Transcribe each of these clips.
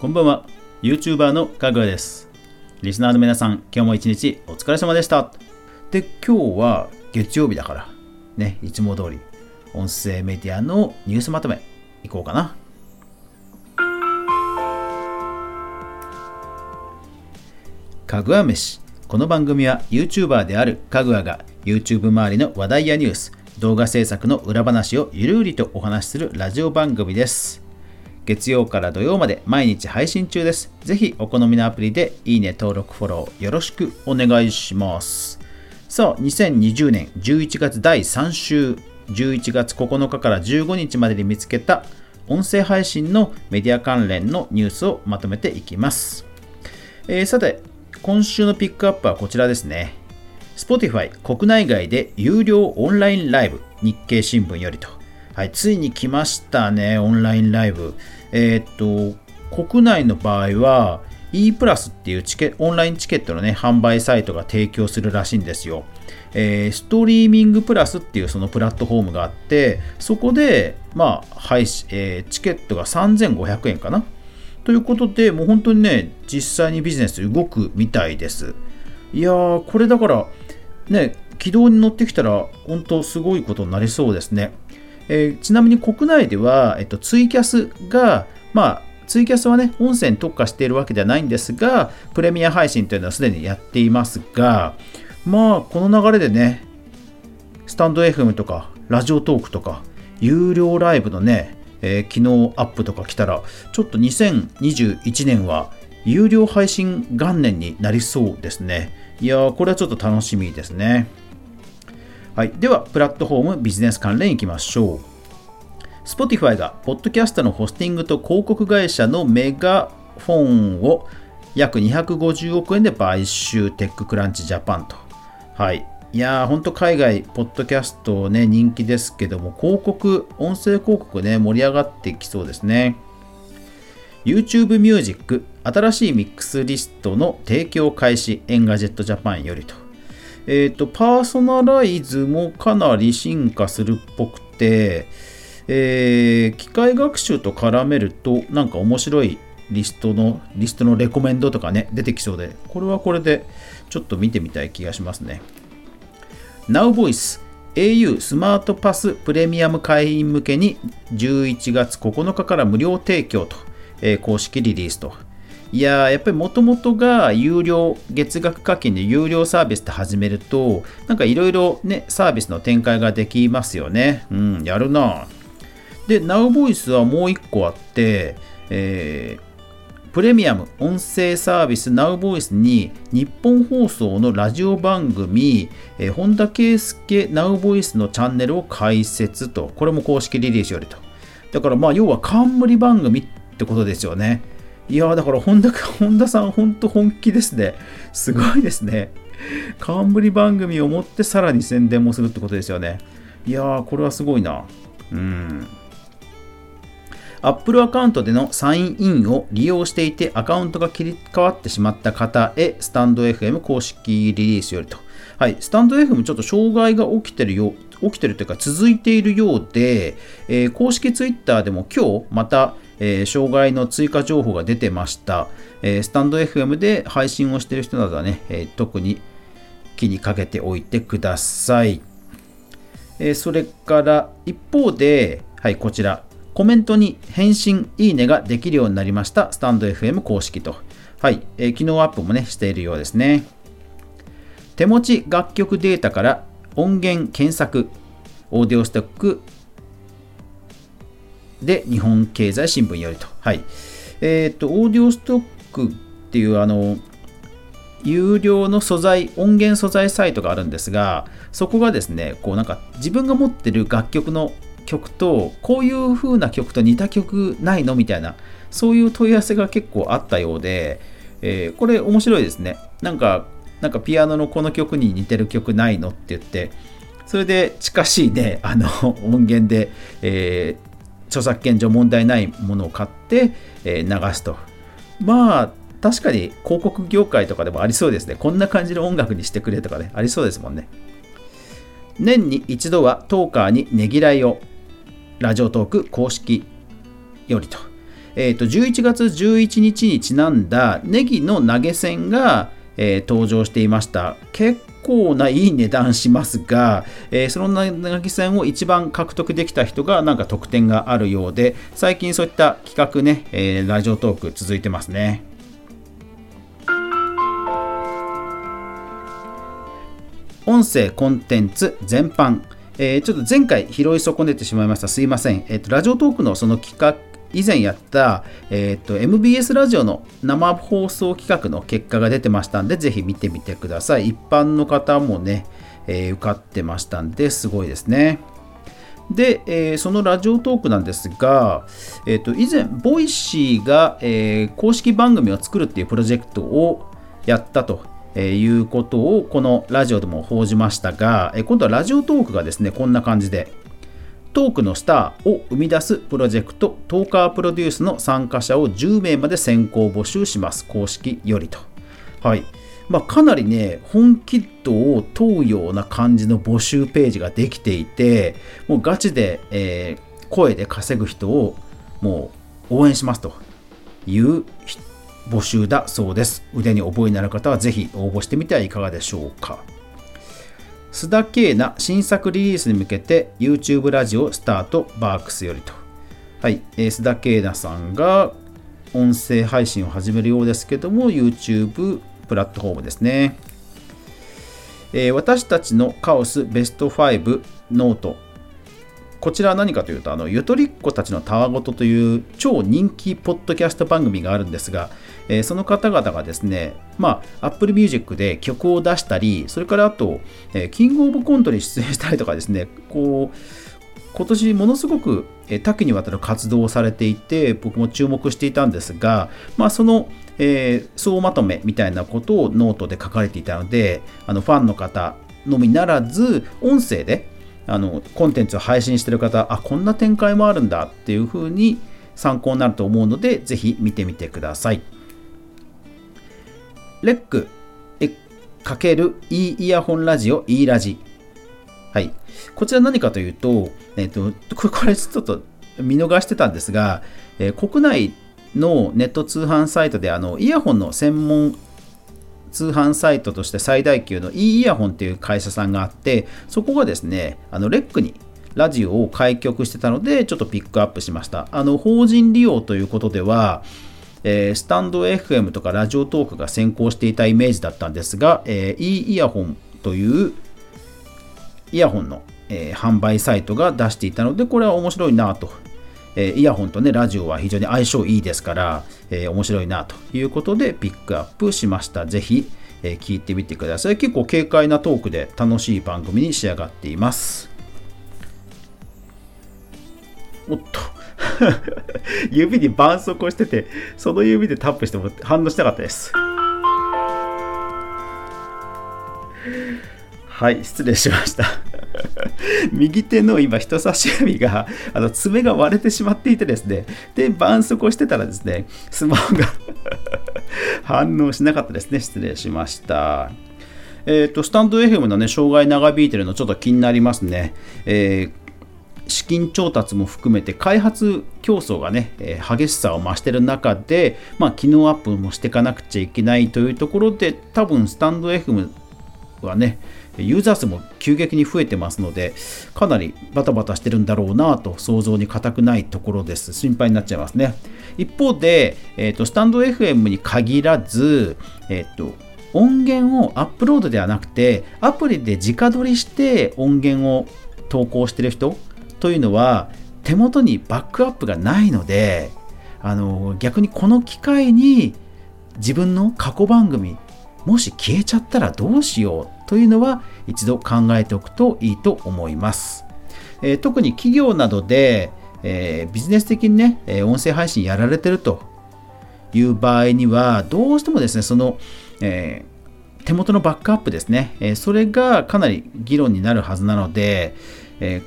こんばんは。YouTuber のかぐわです。リスナーの皆さん今日も一日お疲れ様でした。で今日は月曜日だからねいつも通り音声メディアのニュースまとめいこうかな。かぐわ飯。この番組は YouTuber であるかぐわが YouTube 周りの話題やニュース動画制作の裏話をゆるりとお話しするラジオ番組です。月曜から土曜まで毎日配信中です。ぜひお好みのアプリでいいね、登録、フォローよろしくお願いします。さあ、2020年11月第3週、11月9日から15日までに見つけた音声配信のメディア関連のニュースをまとめていきます。えー、さて、今週のピックアップはこちらですね。Spotify 国内外で有料オンラインライブ日経新聞よりと。はい、ついに来ましたね、オンラインライブ。えー、っと、国内の場合は E プラスっていうチケオンラインチケットのね、販売サイトが提供するらしいんですよ。えー、ストリーミングプラスっていうそのプラットフォームがあって、そこで、まあ、配信、えー、チケットが3500円かな？ということで、もう本当にね、実際にビジネス動くみたいです。いやー、これだから、ね、軌道に乗ってきたら、本当すごいことになりそうですね。えー、ちなみに国内では、えっと、ツイキャスが、まあ、ツイキャスはね、音声に特化しているわけではないんですが、プレミア配信というのはすでにやっていますが、まあ、この流れでね、スタンド FM とか、ラジオトークとか、有料ライブのね、えー、機能アップとか来たら、ちょっと2021年は有料配信元年になりそうですね。いやー、これはちょっと楽しみですね。はい、では、プラットフォームビジネス関連いきましょう。Spotify が、ポッドキャストのホスティングと広告会社のメガフォンを約250億円で買収、テッククランチジャパンと。はい。いやー、ほんと海外、ポッドキャストね、人気ですけども、広告、音声広告ね、盛り上がってきそうですね。YouTube Music 新しいミックスリストの提供開始 Engadget Japan よりと。えっ、ー、と、パーソナライズもかなり進化するっぽくて、えー、機械学習と絡めると、なんか面白いリストの、リストのレコメンドとかね、出てきそうで、これはこれでちょっと見てみたい気がしますね。NowVoice au スマートパスプレミアム会員向けに11月9日から無料提供と、えー、公式リリースと。いややっぱりもともとが有料、月額課金で有料サービスって始めると、なんかいろいろね、サービスの展開ができますよね。うん、やるなで、NowVoice はもう一個あって、えー、プレミアム音声サービス NowVoice に日本放送のラジオ番組、えー、本田圭佑 NowVoice のチャンネルを開設と、これも公式リリースよりと。だからまあ要は冠番組ってことですよね。いやだから本田、本田さん、本当本気ですね。すごいですね。冠番組を持ってさらに宣伝もするってことですよね。いやー、これはすごいな。うん。Apple アカウントでのサインインを利用していてアカウントが切り替わってしまった方へスタンド FM 公式リリースよりと。はい、スタンド FM ちょっと障害が起きてるよ起きてるというか続いているようで、えー、公式ツイッターでも今日またえー、障害の追加情報が出てました。えー、スタンド FM で配信をしている人などはね、えー、特に気にかけておいてください。えそれから一方で、はい、こちら、コメントに返信、いいねができるようになりました、スタンド FM 公式と。はい、えー、機能アップもね、しているようですね。手持ち楽曲データから音源検索、オーディオストックで、日本経済新聞よりと。はい。えっ、と、オーディオストックっていう、あの、有料の素材、音源素材サイトがあるんですが、そこがですね、こうなんか自分が持ってる楽曲の曲と、こういう風な曲と似た曲ないのみたいな、そういう問い合わせが結構あったようで、えー、これ面白いですね。なんか、なんかピアノのこの曲に似てる曲ないのって言って、それで近しいね、あの音源で、え、著作権上問題ないものを買って、え流すと。まあ、確かに広告業界とかでもありそうですね。こんな感じの音楽にしてくれとかね、ありそうですもんね。年に一度はトーカーにねぎらいを、ラジオトーク公式よりと。えー、と11月11日にちなんだネギの投げ銭が、えー、登場していました結構ないい値段しますが、えー、その投げ銭を一番獲得できた人がなんか特典があるようで最近そういった企画ね、えー、ラジオトーク続いてますね音声コンテンツ全般えー、ちょっと前回拾い損ねてしまいました。すいません。えっ、ー、と、 Radiotalk のその企画、以前やった、えーと、MBS ラジオの生放送企画の結果が出てましたんで、ぜひ見てみてください。一般の方もね、えー、受かってましたんで、すごいですね。で、えー、その Radiotalk なんですが、えーと、以前、 Voicy が、えー、公式番組を作るっていうプロジェクトをやったとえいうことをこのラジオでも報じましたが、え今度はラジオトークがですね、こんな感じで、トークのスターを生み出すプロジェクト、トーカープロデュースの参加者を10名まで先行募集します。公式よりと。はい。まあ、かなりね、本気度を問うような感じの募集ページができていて、もうガチで、えー、声で稼ぐ人をもう応援しますという募集だそうです。腕に覚えになる方はぜひ応募してみてはいかがでしょうか。須田景凪新作リリースに向けて YouTube ラジオスタート BARKS よりと。はい、えー、須田景凪さんが音声配信を始めるようですけども YouTube プラットフォームですね。えー、私たちのカオスベスト5ノートこちらは何かというと、あの、ゆとりっ子たちのたわごとという超人気ポッドキャスト番組があるんですが、えー、その方々がですね、まあ、Apple Music で曲を出したり、それからあと、えー、キングオブコントに出演したりとかですね、こう、今年ものすごく多岐にわたる活動をされていて、僕も注目していたんですが、まあ、その、えー、総まとめみたいなことをノートで書かれていたので、あのファンの方のみならず、音声で、あのコンテンツを配信してる方あこんな展開もあるんだっていうふうに参考になると思うのでぜひ見てみてくださいレック ×E イヤホンラジオ e ラジはい。こちら何かというと、えっ、と、これちょっと見逃してたんですが、えー、国内のネット通販サイトであのイヤホンの専門通販サイトとして最大級の e イヤホンっていう会社さんがあってそこがですねあのレックにラジオを開局してたのでちょっとピックアップしました。あの法人利用ということではえー、スタンド FM とかラジオトークが先行していたイメージだったんですが、えー、e イヤホンというイヤホンの、えー、販売サイトが出していたのでこれは面白いなとえイヤホンとね、ラジオは非常に相性いいですから、えー、面白いなということでピックアップしました。ぜひ、えー、聞いてみてください。結構軽快なトークで楽しい番組に仕上がっています。おっと。指に絆創膏してて、その指でタップしても反応しなかったです。はい、失礼しました。右手の今人差し指があの爪が割れてしまっていてですね。で絆創膏してたらですねスマホが 反応しなかったですね。失礼しました。えっ、ー、とスタンド FM のね障害長引いてるのちょっと気になりますね、えー資金調達も含めて開発競争がね、えー、激しさを増してる中で、まあ、機能アップもしていかなくちゃいけないというところで多分スタンド FM はね、ユーザー数も急激に増えてますので、かなりバタバタしてるんだろうなと想像に難くないところです。心配になっちゃいますね。一方で、えーと、スタンド FM に限らず、えーと、音源をアップロードではなくて、アプリで直撮りして音源を投稿してる人というのは、手元にバックアップがないので、あの逆にこの機会に自分の過去番組もし消えちゃったらどうしようというのは一度考えておくといいと思います。えー、特に企業などで、えー、ビジネス的にね、え音声配信やられてるという場合には、どうしてもですね、その、えー、手元のバックアップですね、えそれがかなり議論になるはずなので、え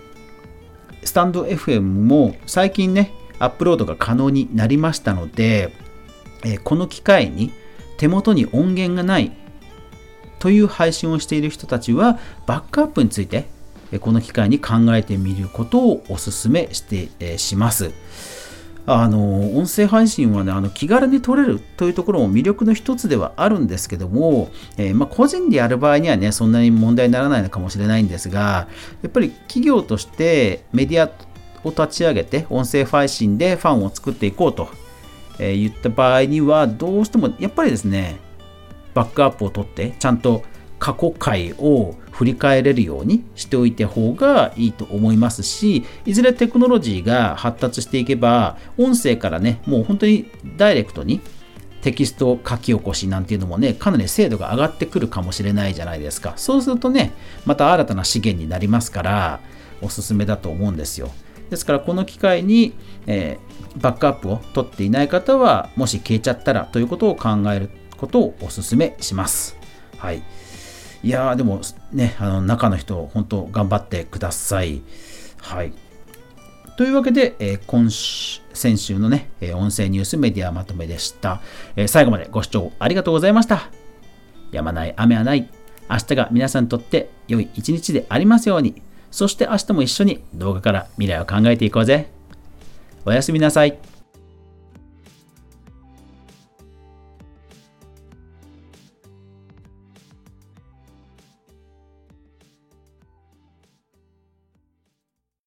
スタンド FM も最近ね、アップロードが可能になりましたので、えこの機会に手元に音源がないという配信をしている人たちはバックアップについてこの機会に考えてみることをお勧めしてします。あの音声配信はねあの気軽に撮れるというところも魅力の一つではあるんですけども、えー、まあ、個人でやる場合にはねそんなに問題にならないのかもしれないんですがやっぱり企業としてメディアを立ち上げて音声配信でファンを作っていこうと、えー、言った場合にはどうしてもやっぱりですねバックアップを取ってちゃんと過去回を振り返れるようにしておいた方がいいと思いますし、いずれテクノロジーが発達していけば、音声からね、もう本当にダイレクトにテキスト書き起こしなんていうのもね、かなり精度が上がってくるかもしれないじゃないですか。そうするとね、また新たな資源になりますから、おすすめだと思うんですよ。ですから、この機会に、えー、バックアップを取っていない方は、もし消えちゃったらということを考えることをおすすめします。はい。いやーでもね、あの中の人、本当頑張ってください。はい。というわけで、えー、今週、先週のね、えー、音声ニュースメディアまとめでした、えー、最後までご視聴ありがとうございました。やまない雨はない。明日が皆さんにとって良い一日でありますように。そして明日も一緒に動画から未来を考えていこうぜ。おやすみなさい。